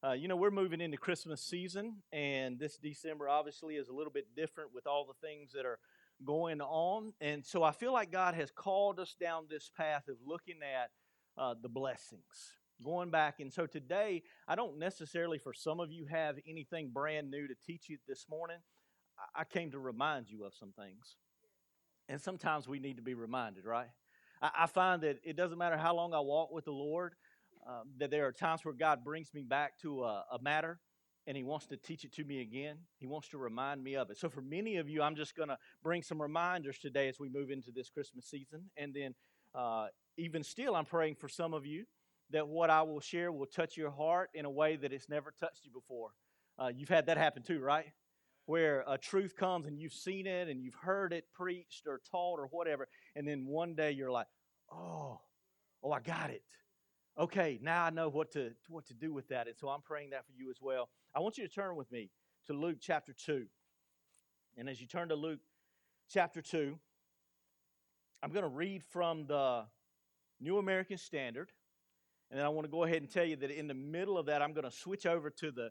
Uh, you know, we're moving into Christmas season, and this December obviously is a little bit different with all the things that are going on. And so I feel like God has called us down this path of looking at uh, the blessings, going back. And so today, I don't necessarily, for some of you, have anything brand new to teach you this morning. I came to remind you of some things. And sometimes we need to be reminded, right? I, I find that it doesn't matter how long I walk with the Lord um, that there are times where God brings me back to a, a matter and He wants to teach it to me again. He wants to remind me of it. So, for many of you, I'm just going to bring some reminders today as we move into this Christmas season. And then, uh, even still, I'm praying for some of you that what I will share will touch your heart in a way that it's never touched you before. Uh, you've had that happen too, right? Where a truth comes and you've seen it and you've heard it preached or taught or whatever, and then one day you're like, oh, oh, I got it okay, now I know what to, what to do with that. And so I'm praying that for you as well. I want you to turn with me to Luke chapter 2. And as you turn to Luke chapter 2, I'm going to read from the New American Standard. And then I want to go ahead and tell you that in the middle of that, I'm going to switch over to the,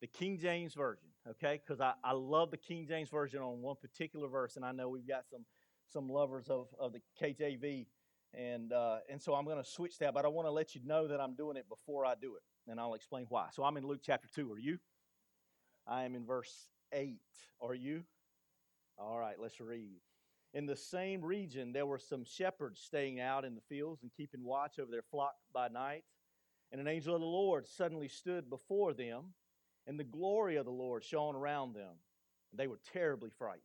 the King James Version, okay? Because I, I love the King James Version on one particular verse, and I know we've got some, some lovers of, of the KJV and, uh, and so I'm going to switch that, but I want to let you know that I'm doing it before I do it, and I'll explain why. So I'm in Luke chapter 2. Are you? I am in verse 8. Are you? All right, let's read. In the same region, there were some shepherds staying out in the fields and keeping watch over their flock by night. And an angel of the Lord suddenly stood before them, and the glory of the Lord shone around them. And they were terribly frightened.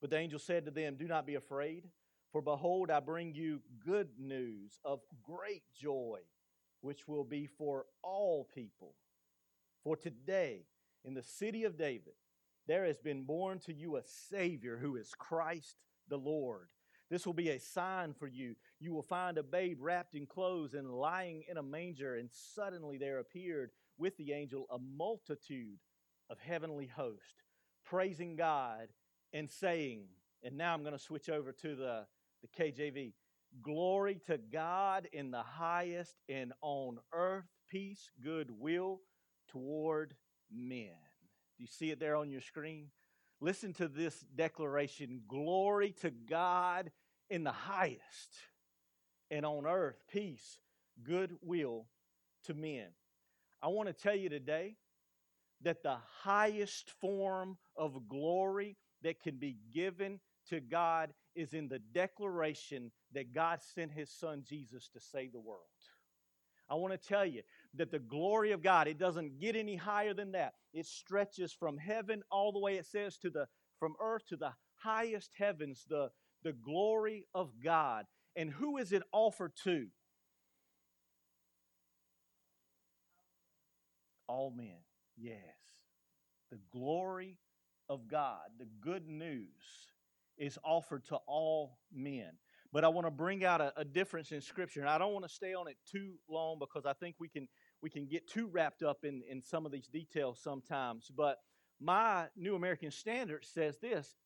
But the angel said to them, Do not be afraid. For behold, I bring you good news of great joy, which will be for all people. For today, in the city of David, there has been born to you a Savior who is Christ the Lord. This will be a sign for you. You will find a babe wrapped in clothes and lying in a manger. And suddenly there appeared with the angel a multitude of heavenly hosts, praising God and saying, and now I'm going to switch over to the the KJV. Glory to God in the highest, and on earth peace, goodwill toward men. Do you see it there on your screen? Listen to this declaration Glory to God in the highest, and on earth peace, goodwill to men. I want to tell you today that the highest form of glory that can be given to God is in the declaration that God sent his son Jesus to save the world. I want to tell you that the glory of God, it doesn't get any higher than that. It stretches from heaven all the way, it says, to the from earth to the highest heavens, the, the glory of God. And who is it offered to? All men. Yes. The glory of God, the good news is offered to all men. But I want to bring out a, a difference in Scripture, and I don't want to stay on it too long because I think we can we can get too wrapped up in, in some of these details sometimes. But my New American Standard says this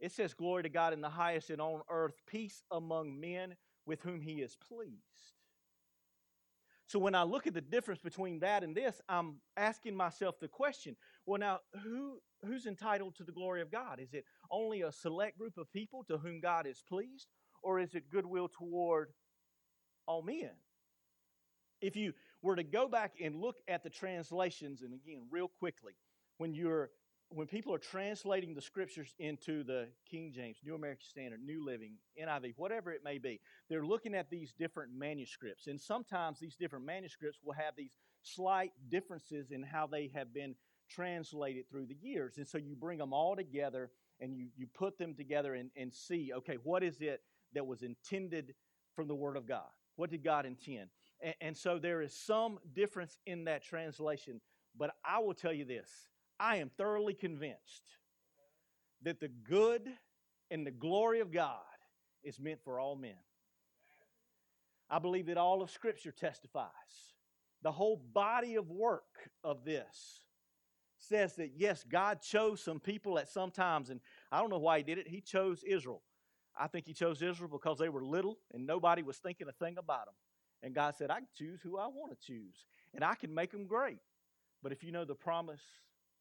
it says, Glory to God in the highest and on earth, peace among men with whom he is pleased. So when I look at the difference between that and this, I'm asking myself the question well, now, who, who's entitled to the glory of God? Is it only a select group of people to whom God is pleased, or is it goodwill toward all men? If you were to go back and look at the translations, and again, real quickly, when you're when people are translating the scriptures into the King James, New American Standard, New Living, NIV, whatever it may be, they're looking at these different manuscripts. And sometimes these different manuscripts will have these slight differences in how they have been translated through the years. And so you bring them all together and you, you put them together and, and see, okay, what is it that was intended from the Word of God? What did God intend? And, and so there is some difference in that translation, but I will tell you this I am thoroughly convinced that the good and the glory of God is meant for all men. I believe that all of Scripture testifies. The whole body of work of this says that yes, God chose some people at some times, and I don't know why He did it. He chose Israel. I think He chose Israel because they were little and nobody was thinking a thing about them. And God said, I can choose who I want to choose, and I can make them great. But if you know the promise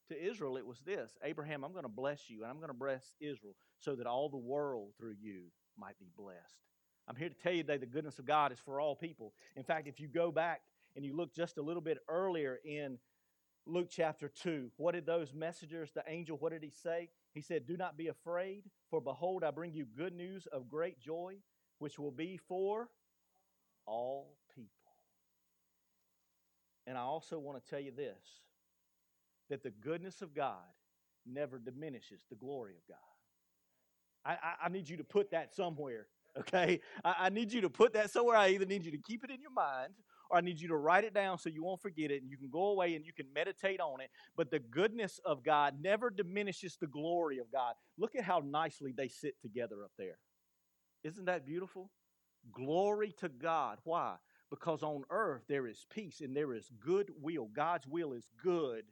to Israel, it was this Abraham, I'm going to bless you, and I'm going to bless Israel so that all the world through you might be blessed. I'm here to tell you today the goodness of God is for all people. In fact, if you go back and you look just a little bit earlier in Luke chapter 2, what did those messengers, the angel, what did he say? He said, Do not be afraid, for behold, I bring you good news of great joy, which will be for all people. And I also want to tell you this that the goodness of God never diminishes the glory of God. I, I, I need you to put that somewhere, okay? I, I need you to put that somewhere. I either need you to keep it in your mind or I need you to write it down so you won't forget it and you can go away and you can meditate on it. But the goodness of God never diminishes the glory of God. Look at how nicely they sit together up there. Isn't that beautiful? Glory to God. Why? Because on earth there is peace and there is good will. God's will is good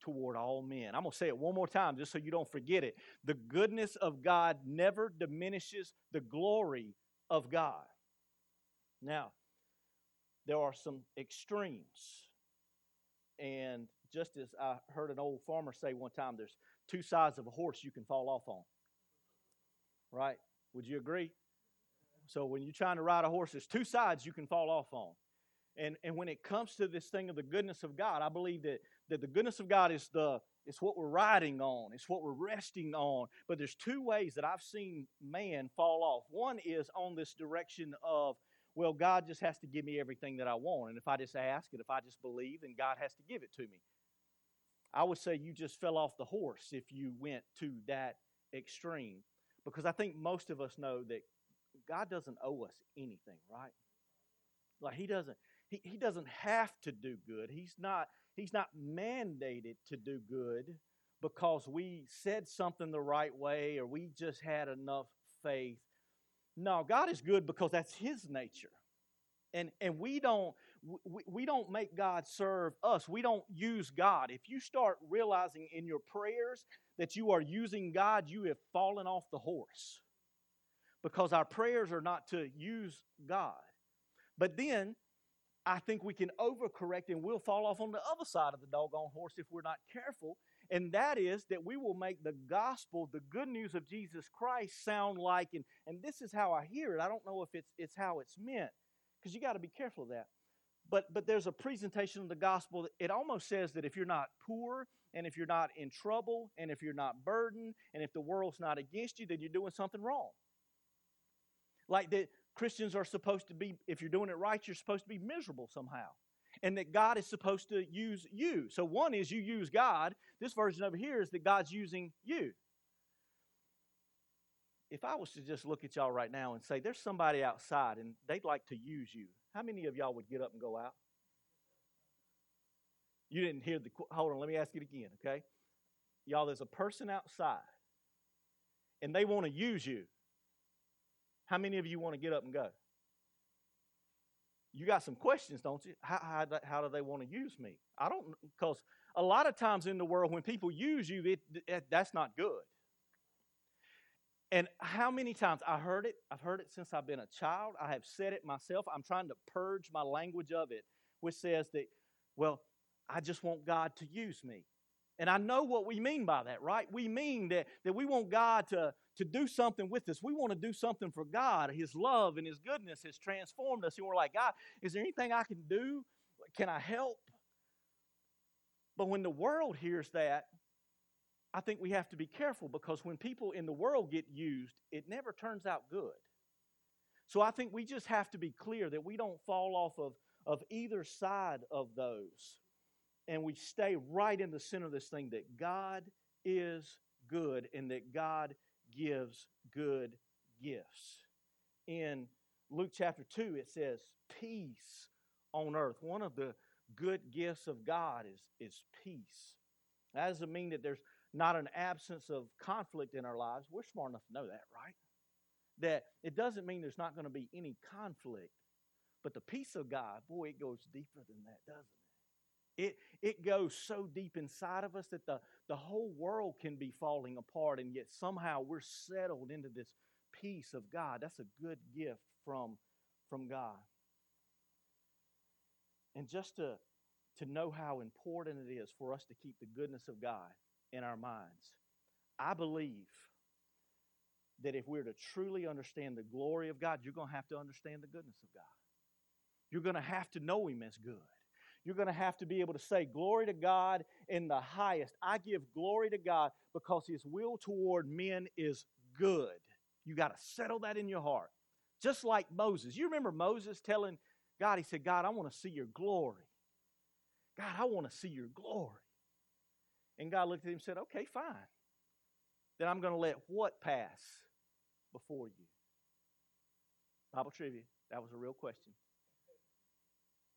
toward all men. I'm going to say it one more time just so you don't forget it. The goodness of God never diminishes the glory of God. Now, there are some extremes. And just as I heard an old farmer say one time, there's two sides of a horse you can fall off on. Right? Would you agree? So when you're trying to ride a horse, there's two sides you can fall off on. And, and when it comes to this thing of the goodness of God, I believe that, that the goodness of God is the it's what we're riding on, it's what we're resting on. But there's two ways that I've seen man fall off. One is on this direction of, well, God just has to give me everything that I want. And if I just ask and if I just believe, then God has to give it to me. I would say you just fell off the horse if you went to that extreme. Because I think most of us know that God doesn't owe us anything, right? Like he doesn't he, he doesn't have to do good. He's not he's not mandated to do good because we said something the right way or we just had enough faith. No, God is good because that's his nature. And and we don't we, we don't make God serve us. We don't use God. If you start realizing in your prayers that you are using God, you have fallen off the horse because our prayers are not to use God. But then I think we can overcorrect and we'll fall off on the other side of the doggone horse if we're not careful. And that is that we will make the gospel, the good news of Jesus Christ, sound like, and, and this is how I hear it. I don't know if it's, it's how it's meant, because you got to be careful of that. But, but there's a presentation of the gospel. It almost says that if you're not poor, and if you're not in trouble, and if you're not burdened, and if the world's not against you, then you're doing something wrong. Like that Christians are supposed to be, if you're doing it right, you're supposed to be miserable somehow. And that God is supposed to use you. So one is you use God. This version over here is that God's using you. If I was to just look at y'all right now and say, there's somebody outside and they'd like to use you, how many of y'all would get up and go out? You didn't hear the, hold on, let me ask it again, okay? Y'all, there's a person outside and they want to use you. How many of you want to get up and go? You got some questions, don't you? How, how, how do they want to use me? I don't, because a lot of times in the world, when people use you, it, it, that's not good. And how many times I heard it? I've heard it since I've been a child. I have said it myself. I'm trying to purge my language of it, which says that, well, I just want God to use me. And I know what we mean by that, right? We mean that, that we want God to, to do something with us. We want to do something for God. His love and His goodness has transformed us. And we're like, God, is there anything I can do? Can I help? But when the world hears that, I think we have to be careful because when people in the world get used, it never turns out good. So I think we just have to be clear that we don't fall off of, of either side of those. And we stay right in the center of this thing that God is good and that God gives good gifts. In Luke chapter 2, it says, Peace on earth. One of the good gifts of God is, is peace. That doesn't mean that there's not an absence of conflict in our lives. We're smart enough to know that, right? That it doesn't mean there's not going to be any conflict. But the peace of God, boy, it goes deeper than that, doesn't it? It, it goes so deep inside of us that the, the whole world can be falling apart, and yet somehow we're settled into this peace of God. That's a good gift from, from God. And just to to know how important it is for us to keep the goodness of God in our minds. I believe that if we're to truly understand the glory of God, you're going to have to understand the goodness of God. You're going to have to know Him as good. You're going to have to be able to say, Glory to God in the highest. I give glory to God because His will toward men is good. You got to settle that in your heart. Just like Moses. You remember Moses telling God, he said, God, I want to see your glory. God, I want to see your glory. And God looked at him and said, Okay, fine. Then I'm going to let what pass before you? Bible trivia. That was a real question.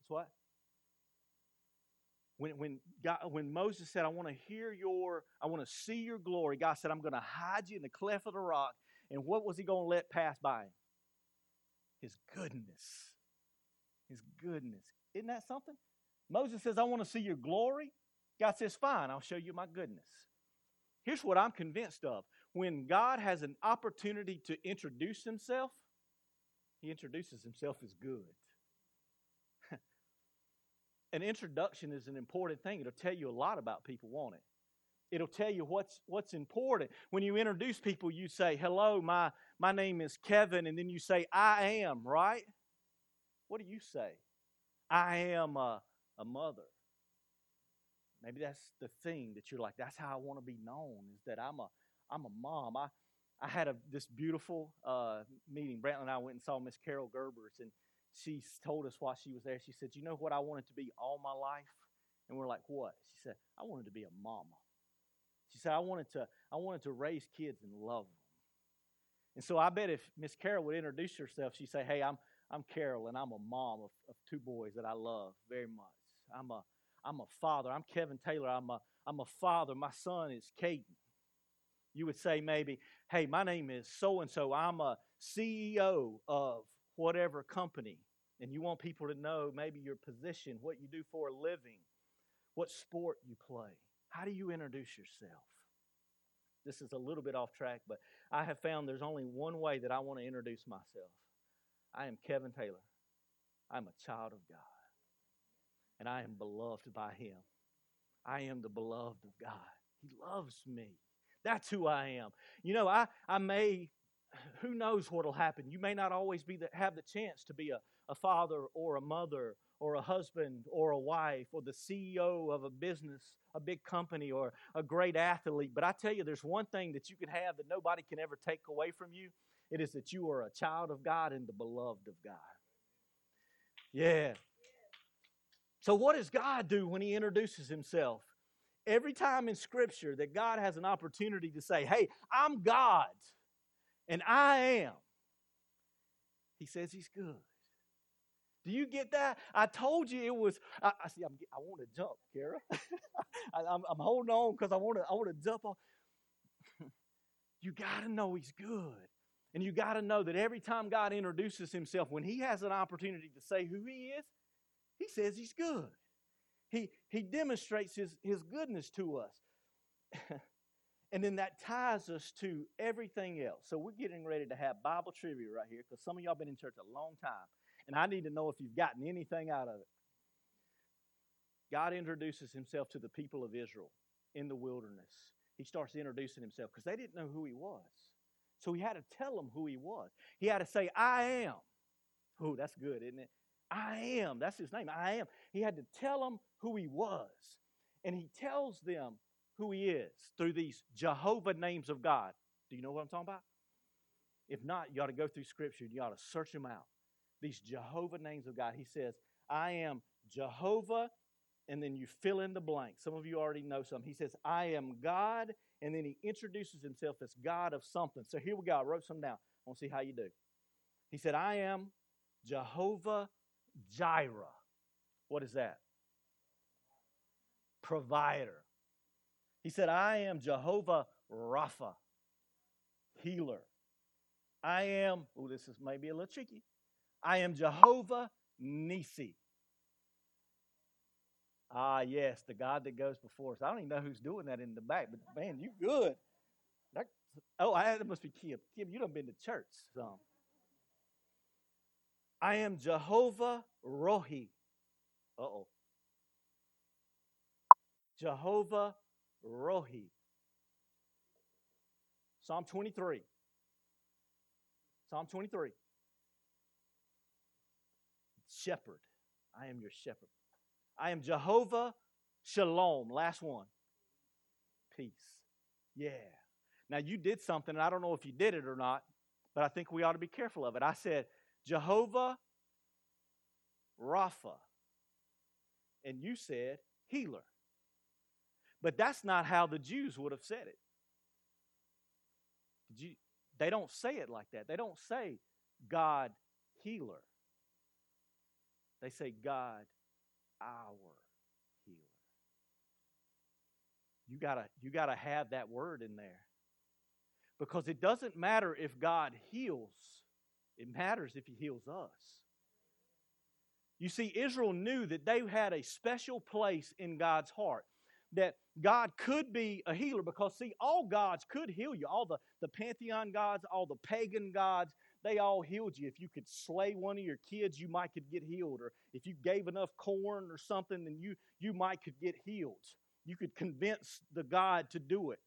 It's what? When, when, God, when Moses said, I want to hear your, I want to see your glory, God said, I'm going to hide you in the cleft of the rock. And what was he going to let pass by him? His goodness. His goodness. Isn't that something? Moses says, I want to see your glory. God says, Fine, I'll show you my goodness. Here's what I'm convinced of when God has an opportunity to introduce himself, he introduces himself as good. An introduction is an important thing. It'll tell you a lot about people, won't it? It'll tell you what's what's important. When you introduce people, you say, "Hello, my my name is Kevin," and then you say, "I am," right? What do you say? I am a, a mother. Maybe that's the thing that you're like, that's how I want to be known, is that I'm a I'm a mom. I I had a this beautiful uh, meeting. Brantley and I went and saw Miss Carol Gerbers, and she told us while she was there. She said, "You know what I wanted to be all my life?" And we're like, "What?" She said, "I wanted to be a mama." She said, "I wanted to I wanted to raise kids and love them." And so I bet if Miss Carol would introduce herself, she'd say, "Hey, I'm I'm Carol, and I'm a mom of, of two boys that I love very much. I'm a I'm a father. I'm Kevin Taylor. I'm a I'm a father. My son is Caden. You would say maybe, hey, my name is so and so. I'm a CEO of whatever company. And you want people to know maybe your position, what you do for a living, what sport you play. How do you introduce yourself? This is a little bit off track, but I have found there's only one way that I want to introduce myself. I am Kevin Taylor. I'm a child of God. And I am beloved by Him. I am the beloved of God. He loves me. That's who I am. You know, I, I may, who knows what will happen. You may not always be the, have the chance to be a, a father or a mother or a husband or a wife or the CEO of a business, a big company, or a great athlete. But I tell you, there's one thing that you can have that nobody can ever take away from you. It is that you are a child of God and the beloved of God. Yeah. So, what does God do when He introduces Himself? every time in Scripture that God has an opportunity to say, Hey, I'm God and I am, He says He's good. Do you get that? I told you it was. I, I see. I'm, i want to jump, Kara. I, am holding on because I want to. I want to jump on. you got to know He's good, and you got to know that every time God introduces Himself, when He has an opportunity to say who He is, He says He's good. He, he demonstrates his, his goodness to us. and then that ties us to everything else. So we're getting ready to have Bible trivia right here because some of y'all been in church a long time. And I need to know if you've gotten anything out of it. God introduces himself to the people of Israel in the wilderness. He starts introducing himself because they didn't know who he was. So he had to tell them who he was. He had to say, I am. Oh, that's good, isn't it? I am. That's his name. I am. He had to tell them who he was. And he tells them who he is through these Jehovah names of God. Do you know what I'm talking about? If not, you ought to go through Scripture and you ought to search them out. These Jehovah names of God. He says, I am Jehovah, and then you fill in the blank. Some of you already know some. He says, I am God, and then he introduces himself as God of something. So here we go. I wrote some down. I want to see how you do. He said, I am Jehovah Jireh. What is that? Provider. He said, I am Jehovah Rapha, healer. I am, oh, this is maybe a little tricky. I am Jehovah Nisi. Ah, yes, the God that goes before us. I don't even know who's doing that in the back, but man, you good. That, oh, I, that must be Kim. Kim, you done been to church some. I am Jehovah Rohi. Uh oh. Jehovah Rohi. Psalm 23. Psalm 23. Shepherd. I am your shepherd. I am Jehovah Shalom. Last one. Peace. Yeah. Now you did something, and I don't know if you did it or not, but I think we ought to be careful of it. I said, Jehovah Rapha. And you said, healer. But that's not how the Jews would have said it. Did you, they don't say it like that. They don't say God healer. They say God our healer. You gotta, you gotta have that word in there. Because it doesn't matter if God heals, it matters if He heals us. You see, Israel knew that they had a special place in God's heart. That God could be a healer because, see, all gods could heal you. All the, the pantheon gods, all the pagan gods, they all healed you. If you could slay one of your kids, you might could get healed. Or if you gave enough corn or something, then you, you might could get healed. You could convince the God to do it.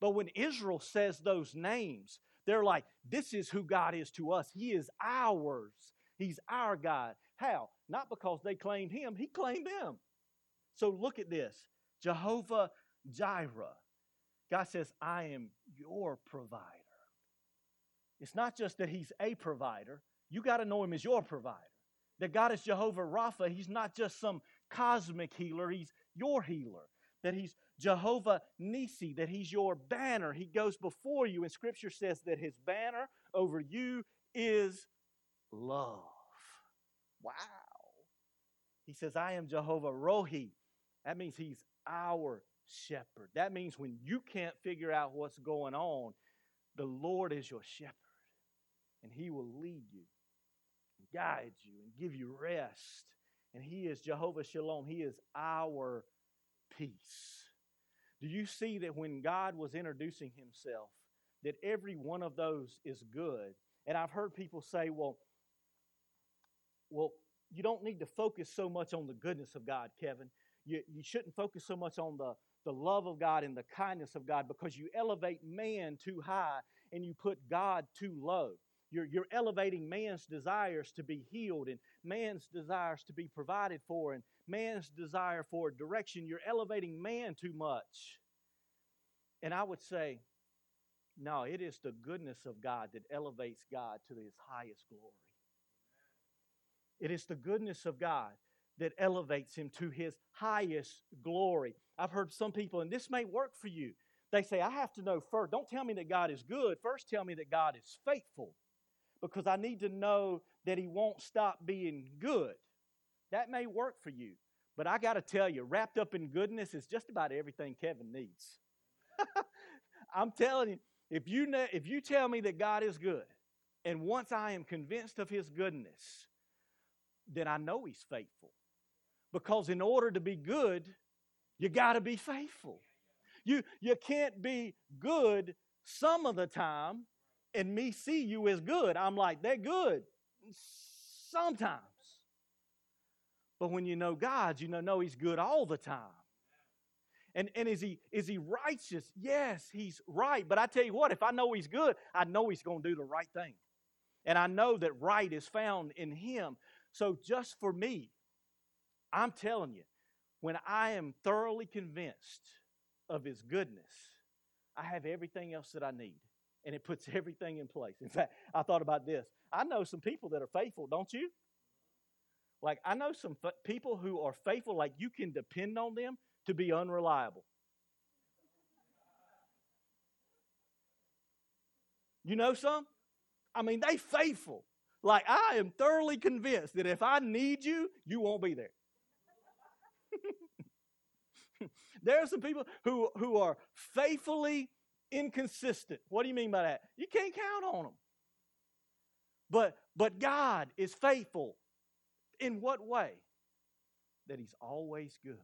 But when Israel says those names, they're like, this is who God is to us. He is ours. He's our God. How? Not because they claimed him, he claimed them. So look at this Jehovah Jireh. God says, I am your provider. It's not just that he's a provider, you got to know him as your provider. That God is Jehovah Rapha. He's not just some cosmic healer, he's your healer. That he's Jehovah Nisi, that he's your banner. He goes before you, and scripture says that his banner over you is love. Wow. He says, I am Jehovah Rohi. That means he's our shepherd. That means when you can't figure out what's going on, the Lord is your shepherd. And he will lead you, and guide you, and give you rest. And he is Jehovah Shalom. He is our peace. Do you see that when God was introducing himself, that every one of those is good? And I've heard people say, well, well, you don't need to focus so much on the goodness of God, Kevin. You, you shouldn't focus so much on the, the love of God and the kindness of God because you elevate man too high and you put God too low. You're, you're elevating man's desires to be healed and man's desires to be provided for and man's desire for direction. You're elevating man too much. And I would say, no, it is the goodness of God that elevates God to his highest glory. It is the goodness of God that elevates him to his highest glory. I've heard some people, and this may work for you. They say, I have to know first. Don't tell me that God is good. First, tell me that God is faithful because I need to know that He won't stop being good. That may work for you. But I got to tell you, wrapped up in goodness is just about everything Kevin needs. I'm telling you, if you, know, if you tell me that God is good, and once I am convinced of His goodness, then I know He's faithful. Because in order to be good, you got to be faithful. You, you can't be good some of the time and me see you as good. I'm like, they're good sometimes. But when you know God, you know, know He's good all the time. And, and is, he, is he righteous? Yes, he's right. But I tell you what, if I know he's good, I know he's going to do the right thing. And I know that right is found in him. So just for me, I'm telling you, when I am thoroughly convinced of his goodness, I have everything else that I need and it puts everything in place. In fact, I thought about this. I know some people that are faithful, don't you? Like, I know some f- people who are faithful, like, you can depend on them to be unreliable. You know some? I mean, they faithful. Like, I am thoroughly convinced that if I need you, you won't be there. there are some people who, who are faithfully inconsistent. What do you mean by that? You can't count on them. But but God is faithful. In what way? That he's always good.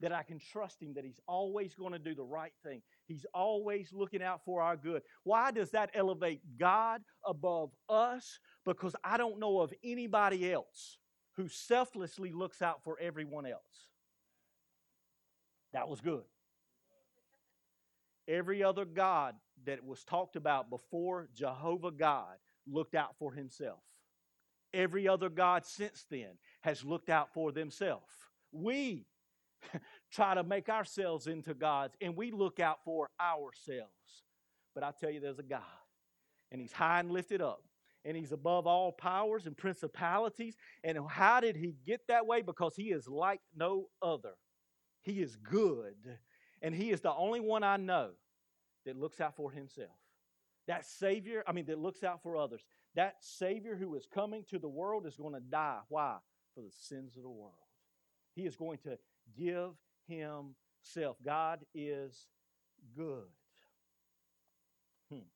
That I can trust him that he's always going to do the right thing. He's always looking out for our good. Why does that elevate God above us? Because I don't know of anybody else who selflessly looks out for everyone else. That was good. Every other God that was talked about before Jehovah God looked out for himself. Every other God since then has looked out for themselves. We try to make ourselves into gods and we look out for ourselves. But I tell you, there's a God, and He's high and lifted up, and He's above all powers and principalities. And how did He get that way? Because He is like no other. He is good, and He is the only one I know that looks out for Himself. That Savior, I mean, that looks out for others. That Savior who is coming to the world is going to die. Why? For the sins of the world. He is going to give Himself. God is good. Hmm.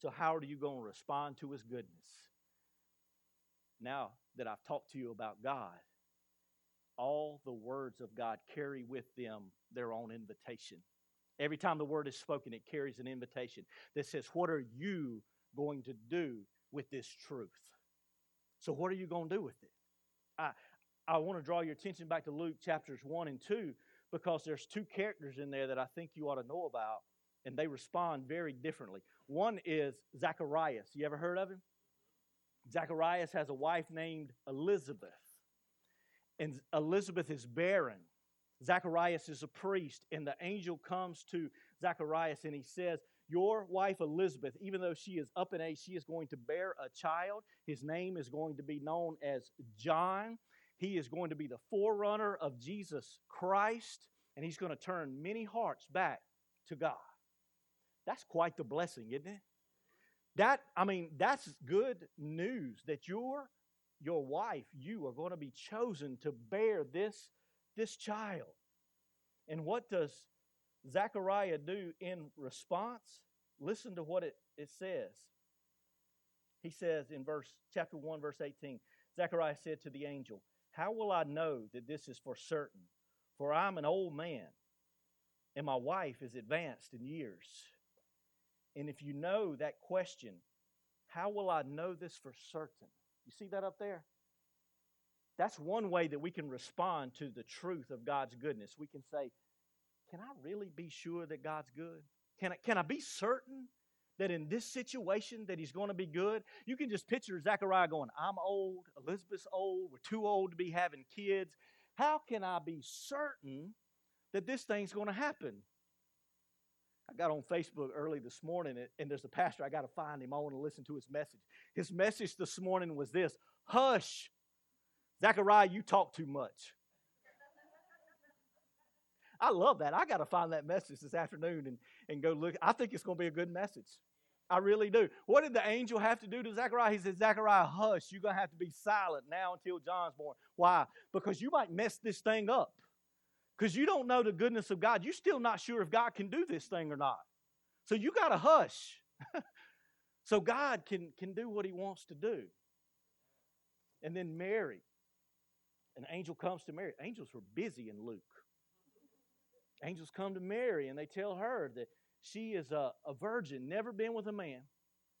So, how are you going to respond to His goodness? Now that I've talked to you about God, all the words of God carry with them their own invitation. Every time the word is spoken, it carries an invitation that says, What are you going to do with this truth? So, what are you going to do with it? I, I want to draw your attention back to Luke chapters 1 and 2 because there's two characters in there that I think you ought to know about, and they respond very differently. One is Zacharias. You ever heard of him? Zacharias has a wife named Elizabeth, and Elizabeth is barren. Zacharias is a priest, and the angel comes to Zacharias and he says, Your wife Elizabeth, even though she is up in age, she is going to bear a child. His name is going to be known as John. He is going to be the forerunner of Jesus Christ, and he's going to turn many hearts back to God. That's quite the blessing, isn't it? That, I mean, that's good news that your, your wife, you are going to be chosen to bear this this child. And what does Zechariah do in response? Listen to what it, it says. He says in verse chapter 1, verse 18, Zechariah said to the angel, How will I know that this is for certain? For I'm an old man, and my wife is advanced in years. And if you know that question, how will I know this for certain? You see that up there? That's one way that we can respond to the truth of God's goodness. We can say, Can I really be sure that God's good? Can I, can I be certain that in this situation that he's going to be good? You can just picture Zechariah going, I'm old, Elizabeth's old, we're too old to be having kids. How can I be certain that this thing's going to happen? I got on Facebook early this morning, and there's a pastor. I got to find him. I want to listen to his message. His message this morning was this Hush, Zechariah, you talk too much. I love that. I got to find that message this afternoon and, and go look. I think it's going to be a good message. I really do. What did the angel have to do to Zechariah? He said, Zechariah, hush. You're going to have to be silent now until John's born. Why? Because you might mess this thing up. Because you don't know the goodness of God. You're still not sure if God can do this thing or not. So you got to hush. so God can, can do what he wants to do. And then Mary, an angel comes to Mary. Angels were busy in Luke. Angels come to Mary and they tell her that she is a, a virgin, never been with a man,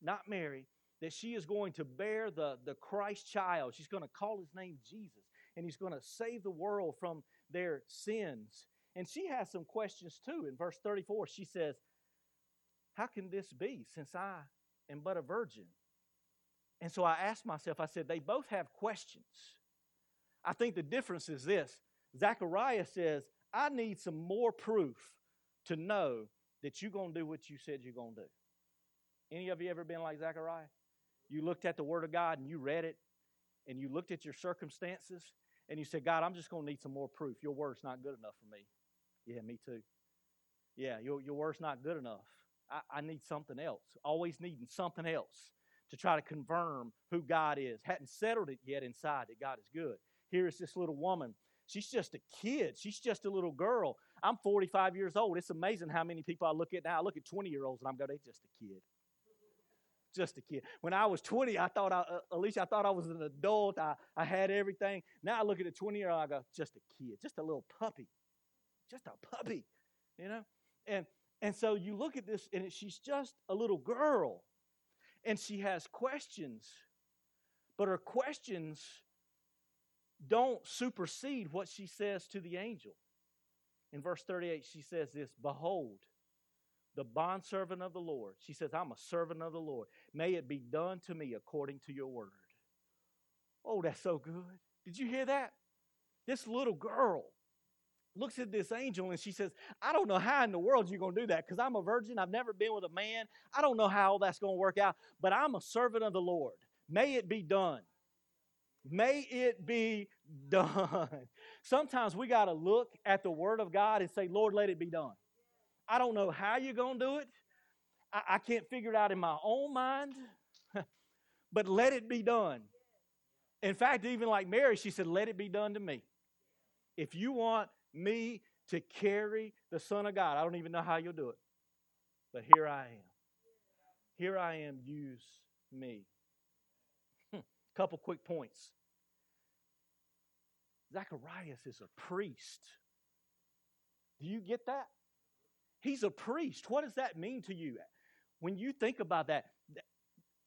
not Mary, that she is going to bear the, the Christ child. She's going to call his name Jesus, and he's going to save the world from their sins. And she has some questions too. In verse 34, she says, How can this be since I am but a virgin? And so I asked myself, I said, They both have questions. I think the difference is this Zechariah says, I need some more proof to know that you're going to do what you said you're going to do. Any of you ever been like Zechariah? You looked at the Word of God and you read it, and you looked at your circumstances, and you said, God, I'm just going to need some more proof. Your word's not good enough for me. Yeah, me too. Yeah, your, your word's not good enough. I, I need something else. Always needing something else to try to confirm who God is. Hadn't settled it yet inside that God is good. Here is this little woman. She's just a kid. She's just a little girl. I'm 45 years old. It's amazing how many people I look at now. I look at 20 year olds and I'm going, they're just a kid. Just a kid. When I was 20, I thought, I, uh, at least I thought I was an adult. I, I had everything. Now I look at a 20 year old, I go, just a kid, just a little puppy, just a puppy, you know? And, and so you look at this, and she's just a little girl, and she has questions, but her questions don't supersede what she says to the angel. in verse 38, she says this Behold, the bondservant of the Lord. She says, I'm a servant of the Lord. May it be done to me according to your word. Oh, that's so good. Did you hear that? This little girl looks at this angel and she says, I don't know how in the world you're going to do that because I'm a virgin. I've never been with a man. I don't know how all that's going to work out, but I'm a servant of the Lord. May it be done. May it be done. Sometimes we got to look at the Word of God and say, Lord, let it be done. I don't know how you're going to do it. I, I can't figure it out in my own mind, but let it be done. In fact, even like Mary, she said, Let it be done to me. If you want me to carry the Son of God, I don't even know how you'll do it, but here I am. Here I am, use me. Hmm, couple quick points. Zacharias is a priest. Do you get that? He's a priest. What does that mean to you? When you think about that,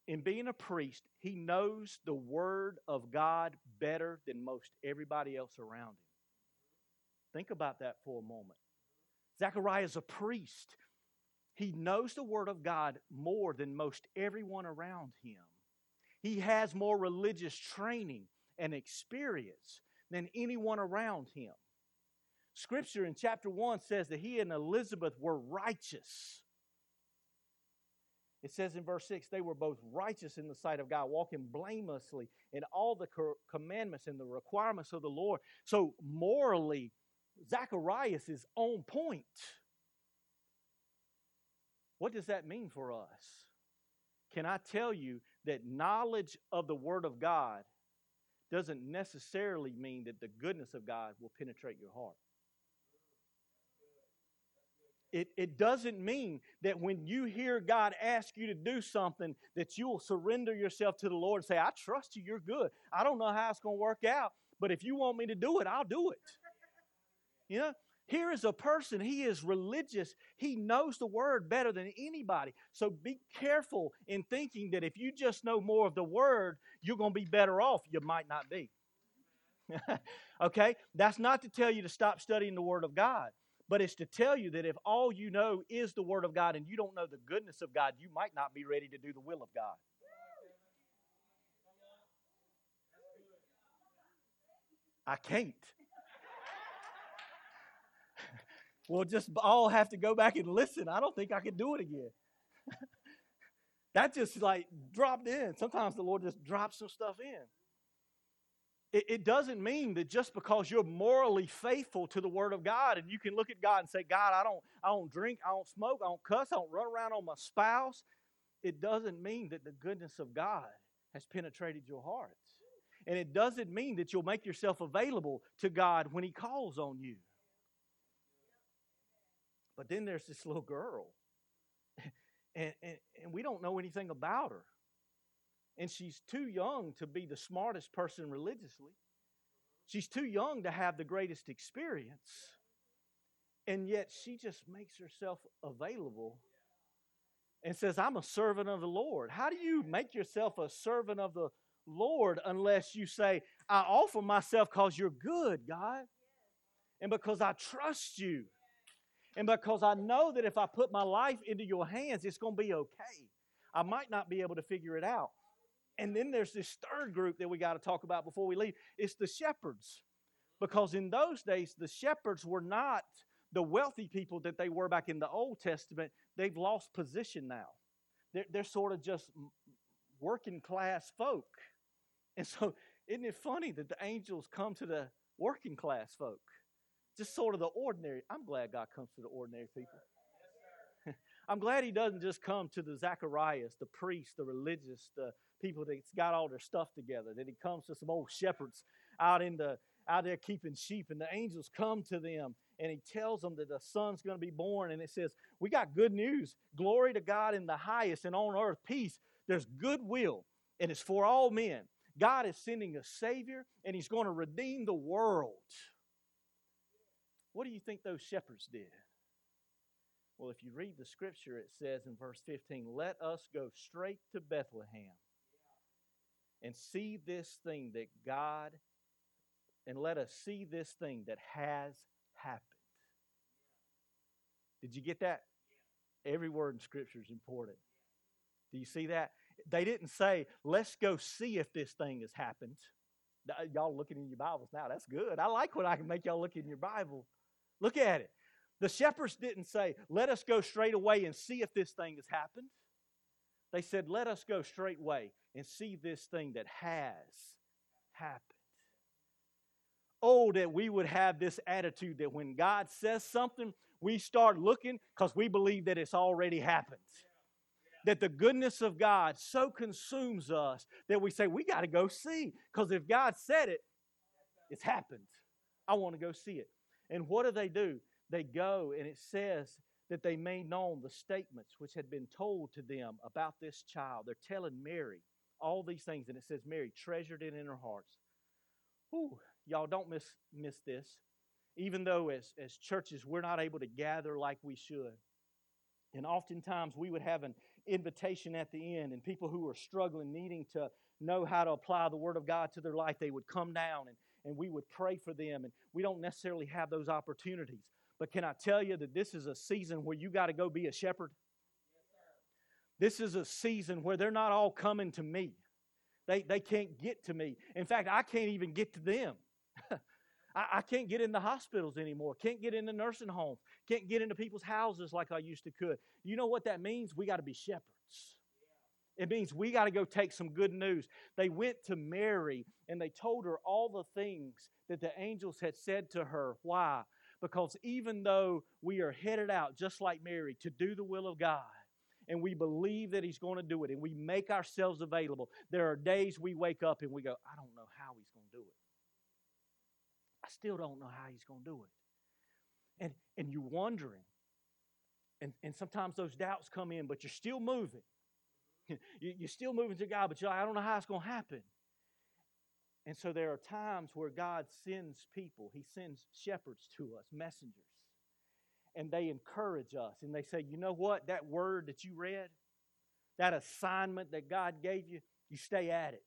in being a priest, he knows the Word of God better than most everybody else around him. Think about that for a moment. Zechariah is a priest. He knows the Word of God more than most everyone around him. He has more religious training and experience than anyone around him. Scripture in chapter 1 says that he and Elizabeth were righteous. It says in verse 6 they were both righteous in the sight of God, walking blamelessly in all the commandments and the requirements of the Lord. So, morally, Zacharias is on point. What does that mean for us? Can I tell you that knowledge of the Word of God doesn't necessarily mean that the goodness of God will penetrate your heart. It, it doesn't mean that when you hear God ask you to do something, that you will surrender yourself to the Lord and say, I trust you, you're good. I don't know how it's going to work out, but if you want me to do it, I'll do it. You know, here is a person, he is religious. He knows the word better than anybody. So be careful in thinking that if you just know more of the word, you're going to be better off. You might not be. okay? That's not to tell you to stop studying the word of God, but it's to tell you that if all you know is the word of God and you don't know the goodness of God, you might not be ready to do the will of God. I can't. we'll just all have to go back and listen. I don't think I can do it again. that just like dropped in. Sometimes the Lord just drops some stuff in. It, doesn't mean that just because you're morally faithful to the Word of God and you can look at God and say, God, I don't, I don't drink, I don't smoke, I don't cuss, I don't run around on my spouse. It doesn't mean that the goodness of God has penetrated your heart. And it doesn't mean that you'll make yourself available to God when He calls on you. But then there's this little girl, and, and, and we don't know anything about her. And she's too young to be the smartest person religiously. She's too young to have the greatest experience. And yet she just makes herself available and says, I'm a servant of the Lord. How do you make yourself a servant of the Lord unless you say, I offer myself because you're good, God, and because I trust you? And because I know that if I put my life into your hands, it's going to be okay. I might not be able to figure it out. And then there's this third group that we got to talk about before we leave. It's the shepherds. Because in those days, the shepherds were not the wealthy people that they were back in the Old Testament. They've lost position now. They're, they're sort of just working class folk. And so, isn't it funny that the angels come to the working class folk? just sort of the ordinary. I'm glad God comes to the ordinary people. I'm glad He doesn't just come to the Zacharias, the priests, the religious, the people that's got all their stuff together. That He comes to some old shepherds out in the out there keeping sheep, and the angels come to them, and He tells them that the son's going to be born, and it says, "We got good news. Glory to God in the highest, and on earth peace. There's goodwill, and it's for all men." God is sending a Savior, and He's going to redeem the world. What do you think those shepherds did? Well, if you read the scripture, it says in verse 15, Let us go straight to Bethlehem and see this thing that God, and let us see this thing that has happened. Did you get that? Every word in Scripture is important. Do you see that? They didn't say, let's go see if this thing has happened. Uh, y'all looking in your Bibles now. That's good. I like when I can make y'all look in your Bible. Look at it. The shepherds didn't say, let us go straight away and see if this thing has happened. They said, let us go straightway and see this thing that has happened. Oh, that we would have this attitude that when God says something, we start looking because we believe that it's already happened. That the goodness of God so consumes us that we say, we got to go see. Because if God said it, it's happened. I want to go see it. And what do they do? They go, and it says that they made known the statements which had been told to them about this child. They're telling Mary all these things, and it says Mary treasured it in her hearts. Whew, y'all don't miss, miss this even though as, as churches we're not able to gather like we should. And oftentimes we would have an invitation at the end, and people who are struggling, needing to know how to apply the Word of God to their life, they would come down and, and we would pray for them. And we don't necessarily have those opportunities. But can I tell you that this is a season where you got to go be a shepherd? This is a season where they're not all coming to me. They, they can't get to me. In fact, I can't even get to them. I, I can't get in the hospitals anymore. Can't get into nursing homes. Can't get into people's houses like I used to could. You know what that means? We got to be shepherds. It means we got to go take some good news. They went to Mary and they told her all the things that the angels had said to her. Why? Because even though we are headed out, just like Mary, to do the will of God, and we believe that He's going to do it, and we make ourselves available, there are days we wake up and we go, I don't know how He's going to do it. I still don't know how he's going to do it. And, and you're wondering. And, and sometimes those doubts come in, but you're still moving. You're still moving to God, but you're like, I don't know how it's going to happen. And so there are times where God sends people, He sends shepherds to us, messengers. And they encourage us and they say, you know what? That word that you read, that assignment that God gave you, you stay at it.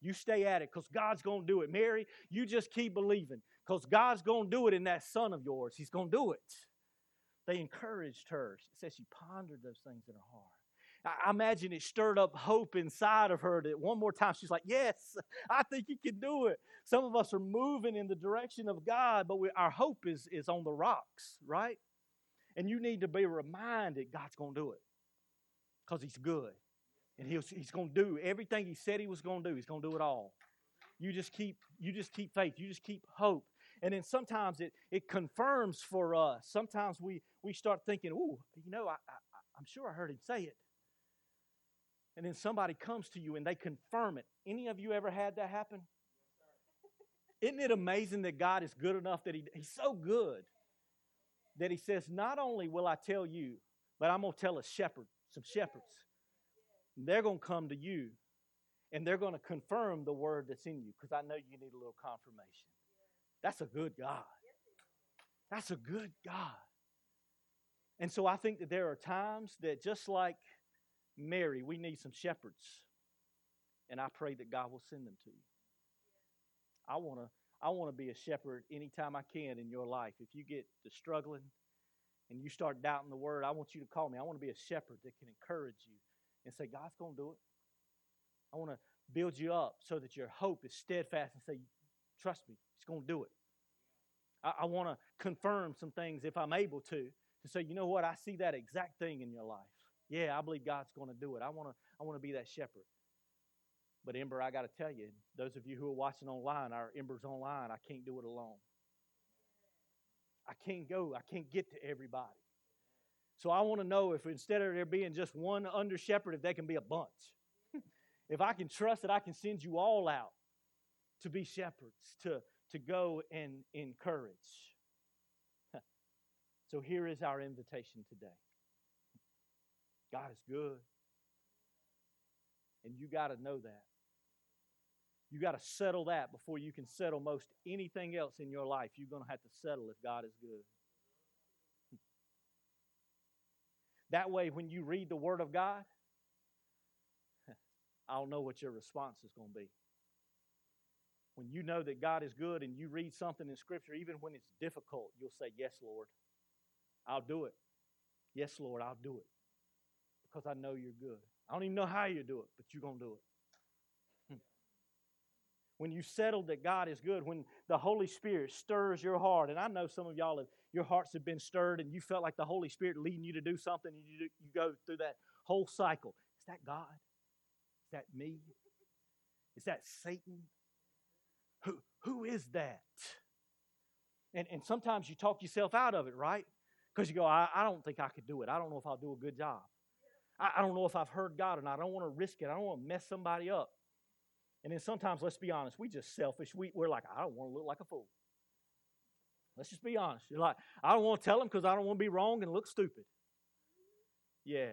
You stay at it because God's going to do it. Mary, you just keep believing because God's going to do it in that son of yours. He's going to do it. They encouraged her. It says she pondered those things in her heart. I imagine it stirred up hope inside of her that one more time she's like, Yes, I think you can do it. Some of us are moving in the direction of God, but we, our hope is, is on the rocks, right? And you need to be reminded God's going to do it because He's good. And he's, he's going to do everything he said he was going to do. He's going to do it all. You just keep you just keep faith. You just keep hope. And then sometimes it, it confirms for us. Sometimes we, we start thinking, oh, you know, I, I, I'm sure I heard him say it. And then somebody comes to you and they confirm it. Any of you ever had that happen? Isn't it amazing that God is good enough that he, He's so good that He says, Not only will I tell you, but I'm going to tell a shepherd, some shepherds. They're going to come to you and they're going to confirm the word that's in you because I know you need a little confirmation. That's a good God. That's a good God. And so I think that there are times that just like Mary, we need some shepherds. And I pray that God will send them to you. I want to I want to be a shepherd anytime I can in your life. If you get to struggling and you start doubting the word, I want you to call me. I want to be a shepherd that can encourage you and say, God's going to do it. I want to build you up so that your hope is steadfast and say, trust me, He's going to do it. I, I want to confirm some things if I'm able to, to say, you know what, I see that exact thing in your life. Yeah, I believe God's going to do it. I want to, I want to be that shepherd. But Ember, I got to tell you, those of you who are watching online, our Ember's online, I can't do it alone. I can't go. I can't get to everybody. So I want to know if instead of there being just one under shepherd, if they can be a bunch. if I can trust that I can send you all out to be shepherds, to, to go and encourage. so here is our invitation today. God is good. And you got to know that. You got to settle that before you can settle most anything else in your life. You're going to have to settle if God is good. That way, when you read the Word of God, I'll know what your response is going to be. When you know that God is good and you read something in Scripture, even when it's difficult, you'll say, Yes, Lord. I'll do it. Yes, Lord, I'll do it because I know you're good. I don't even know how you do it, but you're going to do it. Hmm. When you settle that God is good, when the Holy Spirit stirs your heart, and I know some of y'all have, your hearts have been stirred and you felt like the Holy Spirit leading you to do something, and you, do, you go through that whole cycle. Is that God? Is that me? Is that Satan? Who, who is that? And, and sometimes you talk yourself out of it, right? Because you go, I, I don't think I could do it. I don't know if I'll do a good job. I, I don't know if I've heard God or not. I don't want to risk it. I don't want to mess somebody up. And then sometimes, let's be honest, we just selfish. We, we're like, I don't want to look like a fool. Let's just be honest. You're like, I don't want to tell them because I don't want to be wrong and look stupid. Yeah.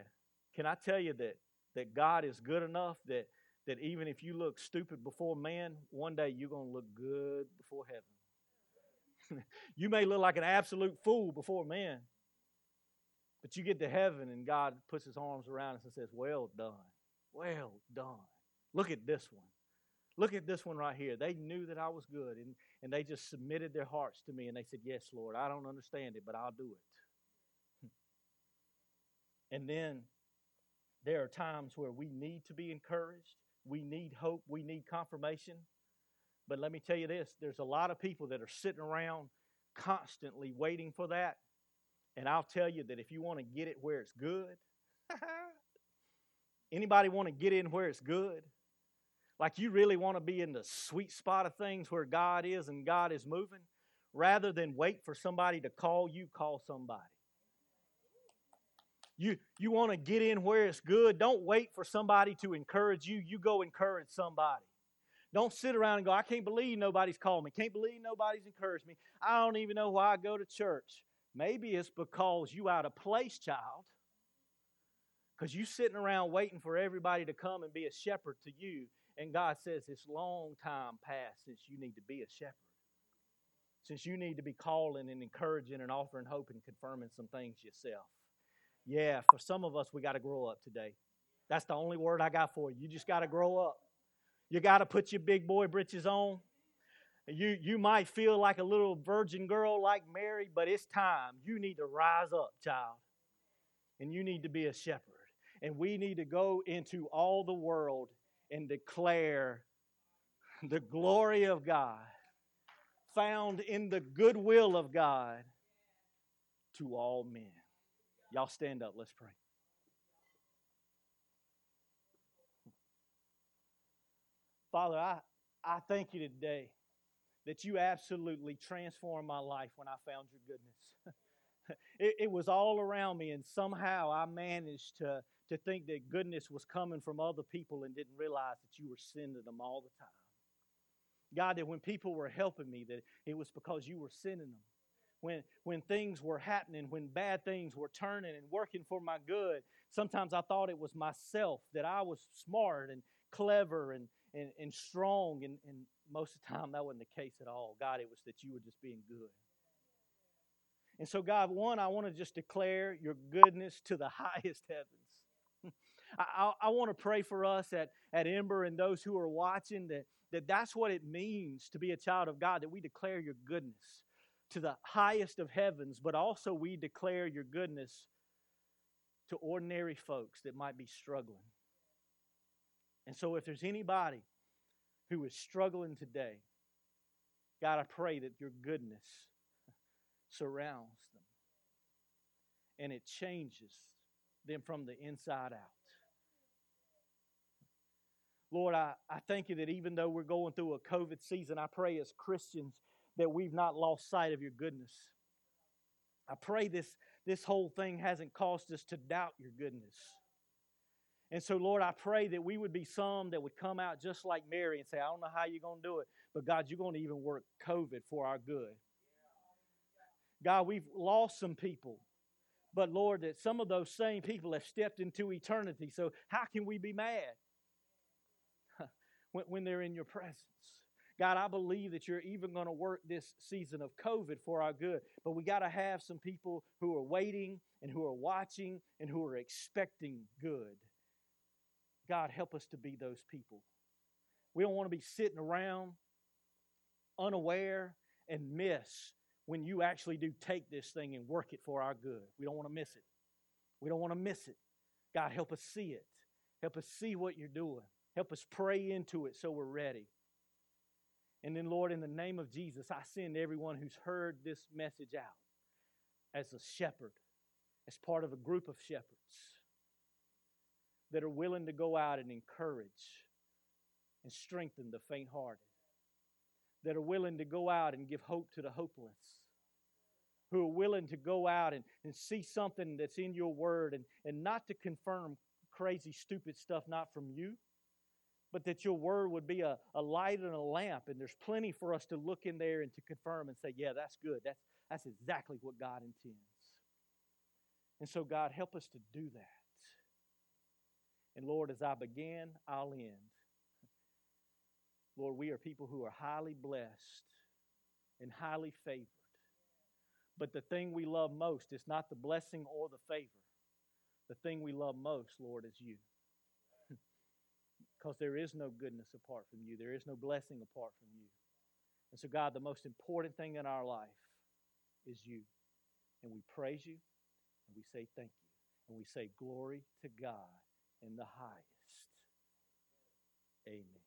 Can I tell you that, that God is good enough that, that even if you look stupid before man, one day you're going to look good before heaven? you may look like an absolute fool before man, but you get to heaven and God puts his arms around us and says, Well done. Well done. Look at this one. Look at this one right here. They knew that I was good and, and they just submitted their hearts to me and they said, Yes, Lord, I don't understand it, but I'll do it. And then there are times where we need to be encouraged, we need hope, we need confirmation. But let me tell you this there's a lot of people that are sitting around constantly waiting for that. And I'll tell you that if you want to get it where it's good, anybody want to get in where it's good? Like you really want to be in the sweet spot of things where God is and God is moving, rather than wait for somebody to call you, call somebody. You, you want to get in where it's good. Don't wait for somebody to encourage you. You go encourage somebody. Don't sit around and go, I can't believe nobody's called me. Can't believe nobody's encouraged me. I don't even know why I go to church. Maybe it's because you out of place, child. Because you sitting around waiting for everybody to come and be a shepherd to you. And God says it's long time past since you need to be a shepherd. Since you need to be calling and encouraging and offering hope and confirming some things yourself. Yeah, for some of us, we got to grow up today. That's the only word I got for you. You just got to grow up. You got to put your big boy britches on. You, you might feel like a little virgin girl like Mary, but it's time. You need to rise up, child. And you need to be a shepherd. And we need to go into all the world and declare the glory of God found in the goodwill of God to all men. Y'all stand up. Let's pray. Father, I, I thank you today that you absolutely transformed my life when I found your goodness. it, it, was all around me, and somehow I managed to, to think that goodness was coming from other people and didn't realize that you were sending them all the time. God, that when people were helping me, that it was because you were sending them. When, when things were happening, when bad things were turning and working for my good, sometimes I thought it was myself, that I was smart and clever and, and, and strong, and, and most of the time that wasn't the case at all. God, it was that you were just being good. And so, God, one, I want to just declare your goodness to the highest heavens. I, I, I, want to pray for us at, at Ember and those who are watching that, that that's what it means to be a child of God, that we declare your goodness to the highest of heavens, but also we declare your goodness to ordinary folks that might be struggling. And so, if there's anybody who is struggling today, God, I pray that your goodness surrounds them and it changes them from the inside out. Lord, I, I thank you that even though we're going through a COVID season, I pray as Christians that we've not lost sight of your goodness. I pray this, this whole thing hasn't caused us to doubt your goodness. And so, Lord, I pray that we would be some that would come out just like Mary and say, I don't know how you're going to do it, but God, you're going to even work COVID for our good. God, we've lost some people, but Lord, that some of those same people have stepped into eternity. So, how can we be mad when, they're in your presence? God, I believe that you're even going to work this season of COVID for our good. But we got to have some people who are waiting and who are watching and who are expecting good. God, help us to be those people. We don't want to be sitting around unaware and miss when you actually do take this thing and work it for our good. We don't want to miss it. We don't want to miss it. God, help us see it. Help us see what you're doing. Help us pray into it so we're ready. And then, Lord, in the name of Jesus, I send everyone who's heard this message out as a shepherd, as part of a group of shepherds that are willing to go out and encourage and strengthen the faint hearted, that are willing to go out and give hope to the hopeless, who are willing to go out and, and see something that's in your word and, and not to confirm crazy, stupid stuff not from you, but that your word would be a, a light and a lamp. And there's plenty for us to look in there and to confirm and say, yeah, that's good. That's, that's exactly what God intends. And so, God, help us to do that. And Lord, as I begin, I'll end. Lord, we are people who are highly blessed and highly favored. But the thing we love most is not the blessing or the favor. The thing we love most, Lord, is you. Because there is no goodness apart from you, there is no blessing apart from you. And so, God, the most important thing in our life is you. And we praise you and we say thank you. And we say glory to God in the highest. Amen.